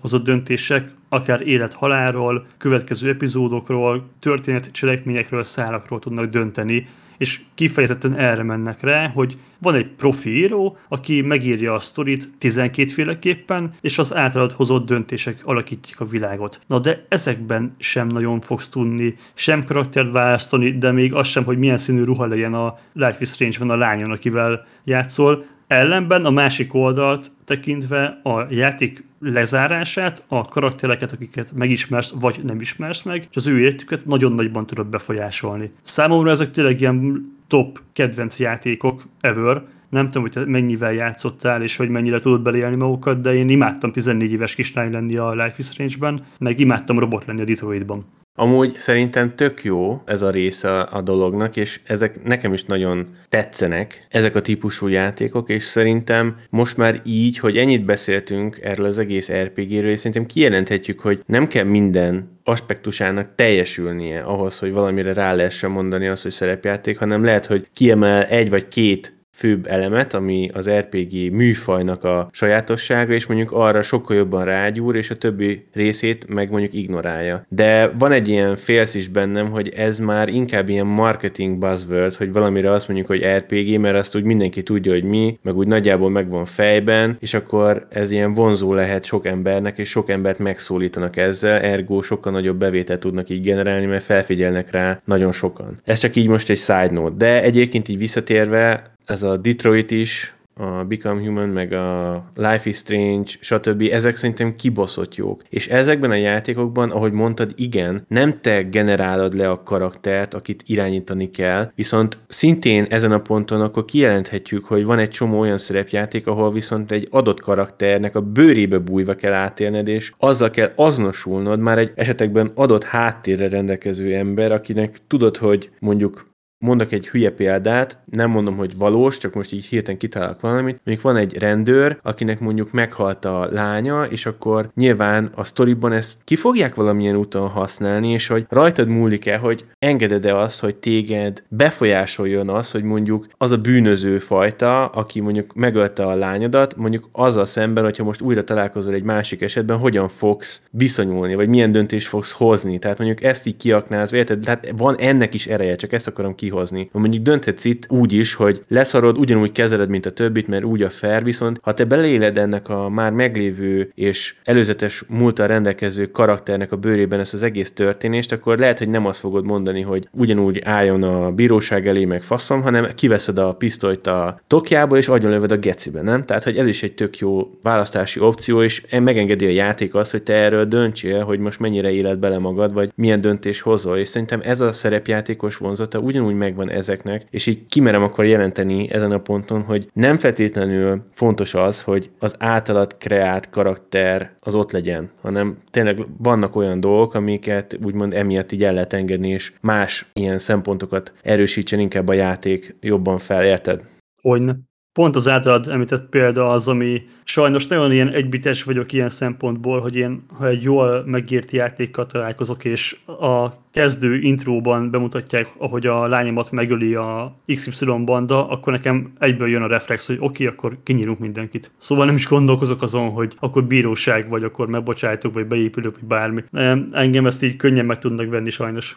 hozott döntések akár élet-halálról, következő epizódokról, történet cselekményekről, szálakról tudnak dönteni, és kifejezetten erre mennek rá, hogy van egy profi író, aki megírja a sztorit 12 féleképpen, és az általad hozott döntések alakítják a világot. Na de ezekben sem nagyon fogsz tudni sem karaktert választani, de még az sem, hogy milyen színű ruha legyen a Life is Strange-ben a lányon, akivel játszol. Ellenben a másik oldalt tekintve a játék lezárását, a karaktereket, akiket megismersz, vagy nem ismersz meg, és az ő értüket nagyon nagyban tudod befolyásolni. Számomra ezek tényleg ilyen top kedvenc játékok ever, nem tudom, hogy mennyivel játszottál, és hogy mennyire tudod belélni magukat, de én imádtam 14 éves kislány lenni a Life is Strange-ben, meg imádtam robot lenni a Detroitban. Amúgy szerintem tök jó ez a része a dolognak, és ezek nekem is nagyon tetszenek, ezek a típusú játékok, és szerintem most már így, hogy ennyit beszéltünk erről az egész RPG-ről, és szerintem kijelenthetjük, hogy nem kell minden aspektusának teljesülnie ahhoz, hogy valamire rá lehessen mondani azt, hogy szerepjáték, hanem lehet, hogy kiemel egy vagy két főbb elemet, ami az RPG műfajnak a sajátossága, és mondjuk arra sokkal jobban rágyúr, és a többi részét meg mondjuk ignorálja. De van egy ilyen félsz is bennem, hogy ez már inkább ilyen marketing buzzword, hogy valamire azt mondjuk, hogy RPG, mert azt úgy mindenki tudja, hogy mi, meg úgy nagyjából megvan fejben, és akkor ez ilyen vonzó lehet sok embernek, és sok embert megszólítanak ezzel, ergo sokkal nagyobb bevételt tudnak így generálni, mert felfigyelnek rá nagyon sokan. Ez csak így most egy side note, de egyébként így visszatérve, ez a Detroit is, a Become Human, meg a Life is Strange, stb. Ezek szerintem kibaszott jók. És ezekben a játékokban, ahogy mondtad, igen, nem te generálod le a karaktert, akit irányítani kell, viszont szintén ezen a ponton akkor kijelenthetjük, hogy van egy csomó olyan szerepjáték, ahol viszont egy adott karakternek a bőrébe bújva kell átélned, és azzal kell azonosulnod már egy esetekben adott háttérre rendelkező ember, akinek tudod, hogy mondjuk mondok egy hülye példát, nem mondom, hogy valós, csak most így hirtelen kitalálok valamit. Mondjuk van egy rendőr, akinek mondjuk meghalt a lánya, és akkor nyilván a sztoriban ezt ki fogják valamilyen úton használni, és hogy rajtad múlik-e, hogy engeded-e azt, hogy téged befolyásoljon az, hogy mondjuk az a bűnöző fajta, aki mondjuk megölte a lányodat, mondjuk azzal szemben, hogyha most újra találkozol egy másik esetben, hogyan fogsz viszonyulni, vagy milyen döntést fogsz hozni. Tehát mondjuk ezt így kiaknázva, érted? Tehát van ennek is ereje, csak ezt akarom ki kihozni. Mondjuk dönthetsz itt úgy is, hogy leszarod, ugyanúgy kezeled, mint a többit, mert úgy a fair, viszont ha te beleéled ennek a már meglévő és előzetes múltal rendelkező karakternek a bőrében ezt az egész történést, akkor lehet, hogy nem azt fogod mondani, hogy ugyanúgy álljon a bíróság elé meg faszom, hanem kiveszed a pisztolyt a tokjából, és agyonlöved a gecibe, nem? Tehát, hogy ez is egy tök jó választási opció, és megengedi a játék azt, hogy te erről döntsél, hogy most mennyire éled bele magad, vagy milyen döntés hozol. És szerintem ez a szerepjátékos vonzata ugyanúgy megvan ezeknek, és így kimerem akkor jelenteni ezen a ponton, hogy nem feltétlenül fontos az, hogy az általad kreált karakter az ott legyen, hanem tényleg vannak olyan dolgok, amiket úgymond emiatt így el lehet engedni, és más ilyen szempontokat erősítsen inkább a játék jobban fel, érted? Hogyne pont az általad említett példa az, ami sajnos nagyon ilyen egybites vagyok ilyen szempontból, hogy én, ha egy jól megírt játékkal találkozok, és a kezdő intróban bemutatják, ahogy a lányomat megöli a XY banda, akkor nekem egyből jön a reflex, hogy oké, okay, akkor kinyírunk mindenkit. Szóval nem is gondolkozok azon, hogy akkor bíróság, vagy akkor megbocsájtok, vagy beépülök, vagy bármi. Engem ezt így könnyen meg tudnak venni sajnos.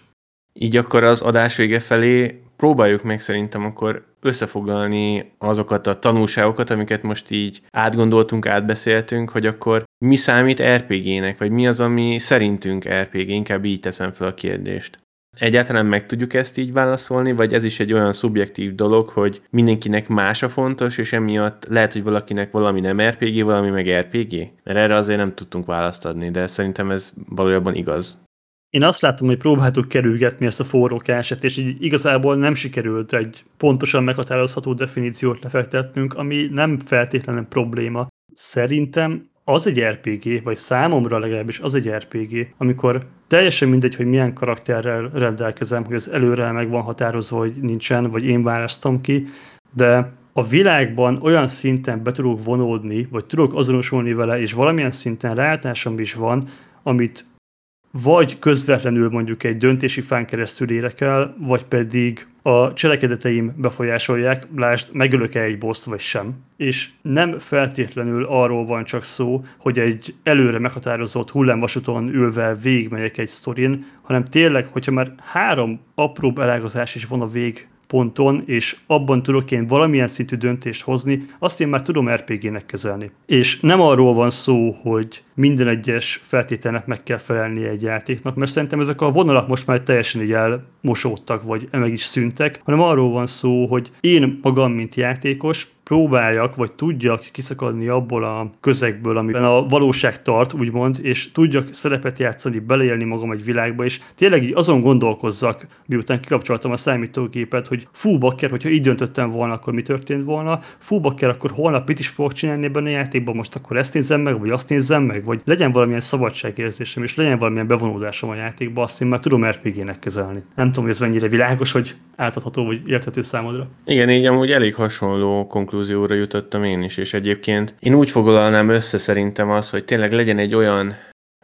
Így akkor az adás vége felé próbáljuk meg szerintem akkor összefoglalni azokat a tanulságokat, amiket most így átgondoltunk, átbeszéltünk, hogy akkor mi számít RPG-nek, vagy mi az, ami szerintünk RPG, inkább így teszem fel a kérdést. Egyáltalán meg tudjuk ezt így válaszolni, vagy ez is egy olyan szubjektív dolog, hogy mindenkinek más a fontos, és emiatt lehet, hogy valakinek valami nem RPG, valami meg RPG? Mert erre azért nem tudtunk választ adni, de szerintem ez valójában igaz én azt látom, hogy próbáltuk kerülgetni ezt a forrókását, és így igazából nem sikerült egy pontosan meghatározható definíciót lefektetnünk, ami nem feltétlenül probléma. Szerintem az egy RPG, vagy számomra legalábbis az egy RPG, amikor teljesen mindegy, hogy milyen karakterrel rendelkezem, hogy az előre meg van határozva, hogy nincsen, vagy én választom ki, de a világban olyan szinten be tudok vonódni, vagy tudok azonosulni vele, és valamilyen szinten rálátásom is van, amit vagy közvetlenül mondjuk egy döntési fán keresztül érek el, vagy pedig a cselekedeteim befolyásolják, lásd, megölök-e egy boszt vagy sem. És nem feltétlenül arról van csak szó, hogy egy előre meghatározott hullámvasúton ülve végigmegyek egy sztorin, hanem tényleg, hogyha már három apróbb elágazás is van a vég ponton, és abban tudok én valamilyen szintű döntést hozni, azt én már tudom RPG-nek kezelni. És nem arról van szó, hogy minden egyes feltételnek meg kell felelni egy játéknak, mert szerintem ezek a vonalak most már teljesen így elmosódtak, vagy meg is szűntek, hanem arról van szó, hogy én magam, mint játékos, próbáljak, vagy tudjak kiszakadni abból a közegből, amiben a valóság tart, úgymond, és tudjak szerepet játszani, beleélni magam egy világba, és tényleg így azon gondolkozzak, miután kikapcsoltam a számítógépet, hogy fú, bakker, hogyha így döntöttem volna, akkor mi történt volna, fú, bakker, akkor holnap mit is fogok csinálni ebben a játékban, most akkor ezt nézem meg, vagy azt nézem meg, vagy legyen valamilyen szabadságérzésem, és legyen valamilyen bevonódásom a játékba, azt én már tudom RPG-nek kezelni. Nem tudom, hogy ez mennyire világos, hogy átadható, vagy érthető számodra. Igen, így amúgy elég hasonló konklúzióra jutottam én is, és egyébként én úgy foglalnám össze szerintem az, hogy tényleg legyen egy olyan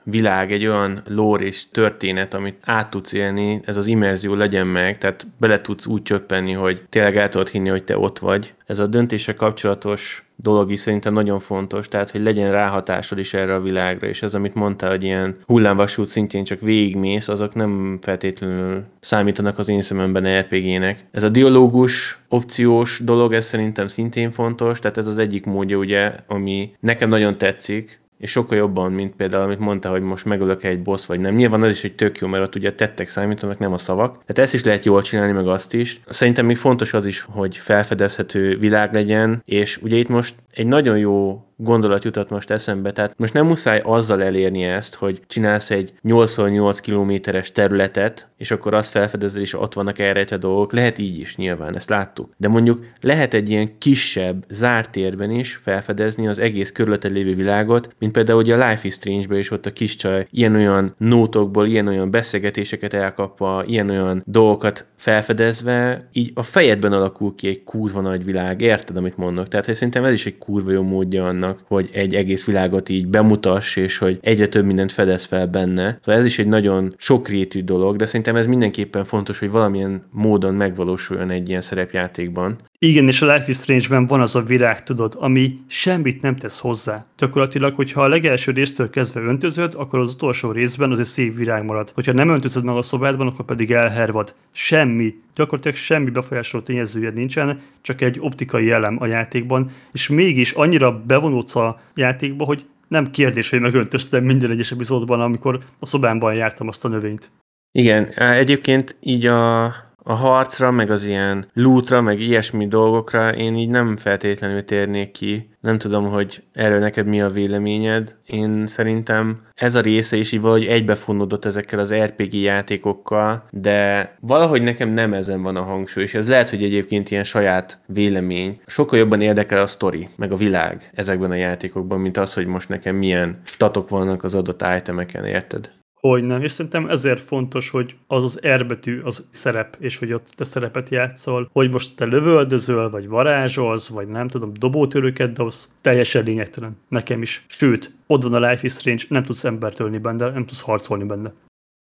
világ, egy olyan lór és történet, amit át tudsz élni, ez az immerzió legyen meg, tehát bele tudsz úgy csöppenni, hogy tényleg el tudod hinni, hogy te ott vagy. Ez a döntése kapcsolatos dolog is szerintem nagyon fontos, tehát hogy legyen ráhatásod is erre a világra, és ez, amit mondtál, hogy ilyen hullámvasút szintén csak végigmész, azok nem feltétlenül számítanak az én szememben RPG-nek. Ez a dialógus opciós dolog, ez szerintem szintén fontos, tehát ez az egyik módja, ugye, ami nekem nagyon tetszik, és sokkal jobban, mint például, amit mondta, hogy most megölök egy boss, vagy nem. Nyilván az is egy tök jó, mert ott ugye tettek számítanak, nem a szavak. Tehát ezt is lehet jól csinálni, meg azt is. Szerintem még fontos az is, hogy felfedezhető világ legyen, és ugye itt most egy nagyon jó gondolat jutott most eszembe. Tehát most nem muszáj azzal elérni ezt, hogy csinálsz egy 8x8 kilométeres területet, és akkor azt felfedezed, és ott vannak elrejtve dolgok. Lehet így is nyilván, ezt láttuk. De mondjuk lehet egy ilyen kisebb, zárt térben is felfedezni az egész körülötted lévő világot, mint például ugye a Life is Strange-ben is ott a kis csaj ilyen-olyan nótokból, ilyen-olyan beszélgetéseket elkapva, ilyen-olyan dolgokat felfedezve, így a fejedben alakul ki egy kurva nagy világ. Érted, amit mondok? Tehát, szerintem ez is egy kurva jó módja annak, hogy egy egész világot így bemutass, és hogy egyre több mindent fedez fel benne. Szóval ez is egy nagyon sokrétű dolog, de szerintem ez mindenképpen fontos, hogy valamilyen módon megvalósuljon egy ilyen szerepjátékban. Igen, és a Life is Strange-ben van az a virág, tudod, ami semmit nem tesz hozzá. Gyakorlatilag, hogyha a legelső résztől kezdve öntözöd, akkor az utolsó részben az egy szép virág marad. Hogyha nem öntözöd meg a szobádban, akkor pedig elhervad. Semmi, gyakorlatilag semmi befolyásoló tényezője nincsen, csak egy optikai elem a játékban, és mégis annyira bevonódsz a játékba, hogy nem kérdés, hogy megöntöztem minden egyes epizódban, amikor a szobámban jártam azt a növényt. Igen, egyébként így a a harcra, meg az ilyen lootra, meg ilyesmi dolgokra én így nem feltétlenül térnék ki. Nem tudom, hogy erről neked mi a véleményed. Én szerintem ez a része is így valahogy egybefonódott ezekkel az RPG játékokkal, de valahogy nekem nem ezen van a hangsúly, és ez lehet, hogy egyébként ilyen saját vélemény. Sokkal jobban érdekel a sztori, meg a világ ezekben a játékokban, mint az, hogy most nekem milyen statok vannak az adott itemeken, érted? Hogy nem, és szerintem ezért fontos, hogy az az R betű az szerep, és hogy ott te szerepet játszol, hogy most te lövöldözöl, vagy varázsolsz, vagy nem tudom, dobótörőket dobsz, teljesen lényegtelen. Nekem is. Sőt, ott van a Life is Strange, nem tudsz embert ölni benne, nem tudsz harcolni benne.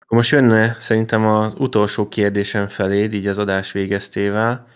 Most jönne szerintem az utolsó kérdésem feléd, így az adás végeztével.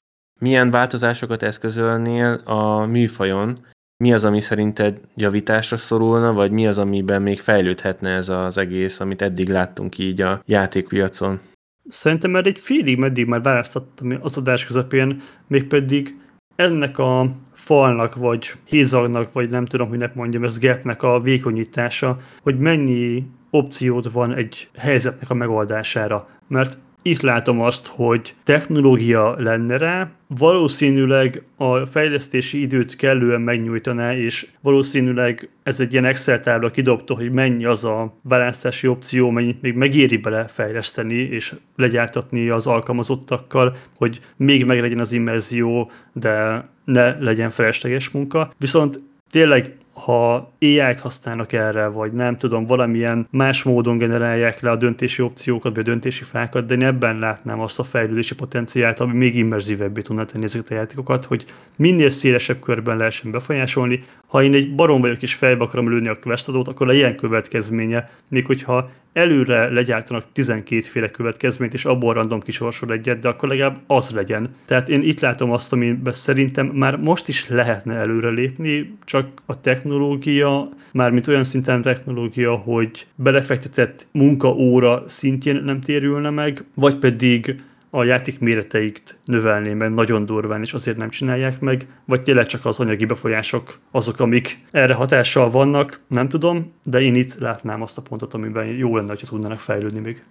Milyen változásokat eszközölnél a műfajon, mi az, ami szerinted javításra szorulna, vagy mi az, amiben még fejlődhetne ez az egész, amit eddig láttunk így a játékpiacon? Szerintem már egy félig meddig már választottam az adás közepén, mégpedig ennek a falnak, vagy hézagnak, vagy nem tudom, hogy mondjam, ez gapnek a vékonyítása, hogy mennyi opciód van egy helyzetnek a megoldására. Mert itt látom azt, hogy technológia lenne rá, valószínűleg a fejlesztési időt kellően megnyújtaná, és valószínűleg ez egy ilyen Excel tábla kidobta, hogy mennyi az a választási opció, mennyit még megéri bele fejleszteni és legyártatni az alkalmazottakkal, hogy még meglegyen az immerzió, de ne legyen felesleges munka. Viszont tényleg ha AI-t használnak erre, vagy nem tudom, valamilyen más módon generálják le a döntési opciókat, vagy a döntési fákat, de én ebben látnám azt a fejlődési potenciált, ami még immerzívebbé tudna tenni ezeket a játékokat, hogy minél szélesebb körben lehessen befolyásolni. Ha én egy barom vagyok és fejbe akarom lőni a questadót, akkor a ilyen következménye, még hogyha előre legyártanak 12 féle következményt, és abból random kisorsol egyet, de akkor legalább az legyen. Tehát én itt látom azt, amiben szerintem már most is lehetne előre lépni, csak a technológia, mármint olyan szinten technológia, hogy belefektetett munkaóra szintjén nem térülne meg, vagy pedig a játék méreteikt növelné meg nagyon durván, és azért nem csinálják meg, vagy tényleg csak az anyagi befolyások azok, amik erre hatással vannak, nem tudom, de én itt látnám azt a pontot, amiben jó lenne, hogyha tudnának fejlődni még.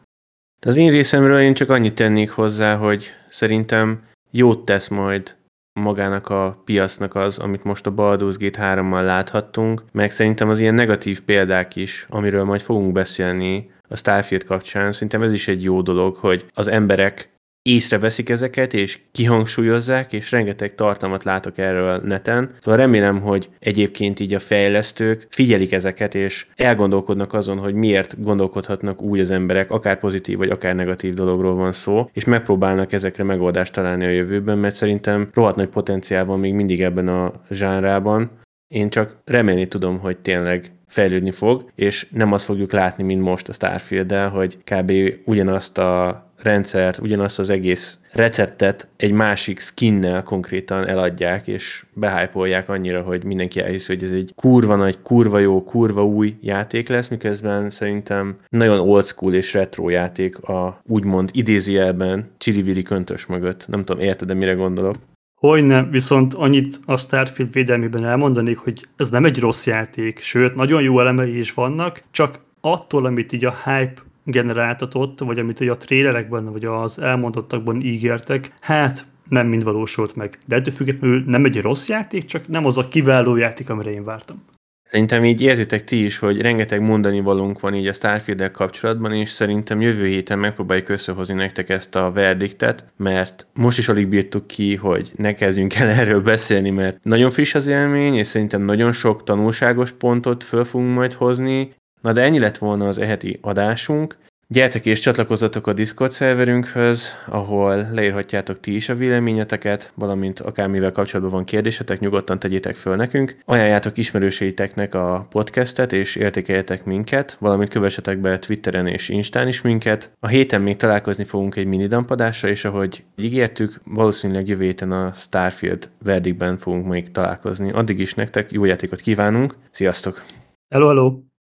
Az én részemről én csak annyit tennék hozzá, hogy szerintem jót tesz majd magának a piacnak az, amit most a Baldur's Gate 3-mal láthattunk, meg szerintem az ilyen negatív példák is, amiről majd fogunk beszélni a Starfield kapcsán, szerintem ez is egy jó dolog, hogy az emberek észreveszik ezeket, és kihangsúlyozzák, és rengeteg tartalmat látok erről neten. Szóval remélem, hogy egyébként így a fejlesztők figyelik ezeket, és elgondolkodnak azon, hogy miért gondolkodhatnak úgy az emberek, akár pozitív vagy akár negatív dologról van szó, és megpróbálnak ezekre megoldást találni a jövőben, mert szerintem rohadt nagy potenciál van még mindig ebben a zsánrában. Én csak remélni tudom, hogy tényleg fejlődni fog, és nem azt fogjuk látni, mint most a Starfield-del, hogy kb. ugyanazt a rendszert, ugyanazt az egész receptet egy másik skinnel konkrétan eladják, és behájpolják annyira, hogy mindenki elhiszi, hogy ez egy kurva nagy, kurva jó, kurva új játék lesz, miközben szerintem nagyon old school és retro játék a úgymond idézőjelben csili köntös mögött. Nem tudom, érted, de mire gondolok? Hogyne, viszont annyit a Starfield védelmében elmondanék, hogy ez nem egy rossz játék, sőt, nagyon jó elemei is vannak, csak attól, amit így a hype generáltatott, vagy amit a trélerekben, vagy az elmondottakban ígértek, hát nem mind valósult meg. De ettől függetlenül nem egy rossz játék, csak nem az a kiváló játék, amire én vártam. Szerintem így érzitek ti is, hogy rengeteg mondani valunk van így a starfield kapcsolatban, és szerintem jövő héten megpróbáljuk összehozni nektek ezt a verdiktet, mert most is alig bírtuk ki, hogy ne kezdjünk el erről beszélni, mert nagyon friss az élmény, és szerintem nagyon sok tanulságos pontot föl fogunk majd hozni, Na de ennyi lett volna az eheti adásunk. Gyertek és csatlakozzatok a Discord szerverünkhöz, ahol leírhatjátok ti is a véleményeteket, valamint akármivel kapcsolatban van kérdésetek, nyugodtan tegyétek föl nekünk. Ajánljátok ismerőseiteknek a podcastet, és értékeljetek minket, valamint kövessetek be Twitteren és Instán is minket. A héten még találkozni fogunk egy mini dampadásra, és ahogy ígértük, valószínűleg jövő héten a Starfield verdikben fogunk még találkozni. Addig is nektek jó játékot kívánunk, sziasztok! Hello, hello!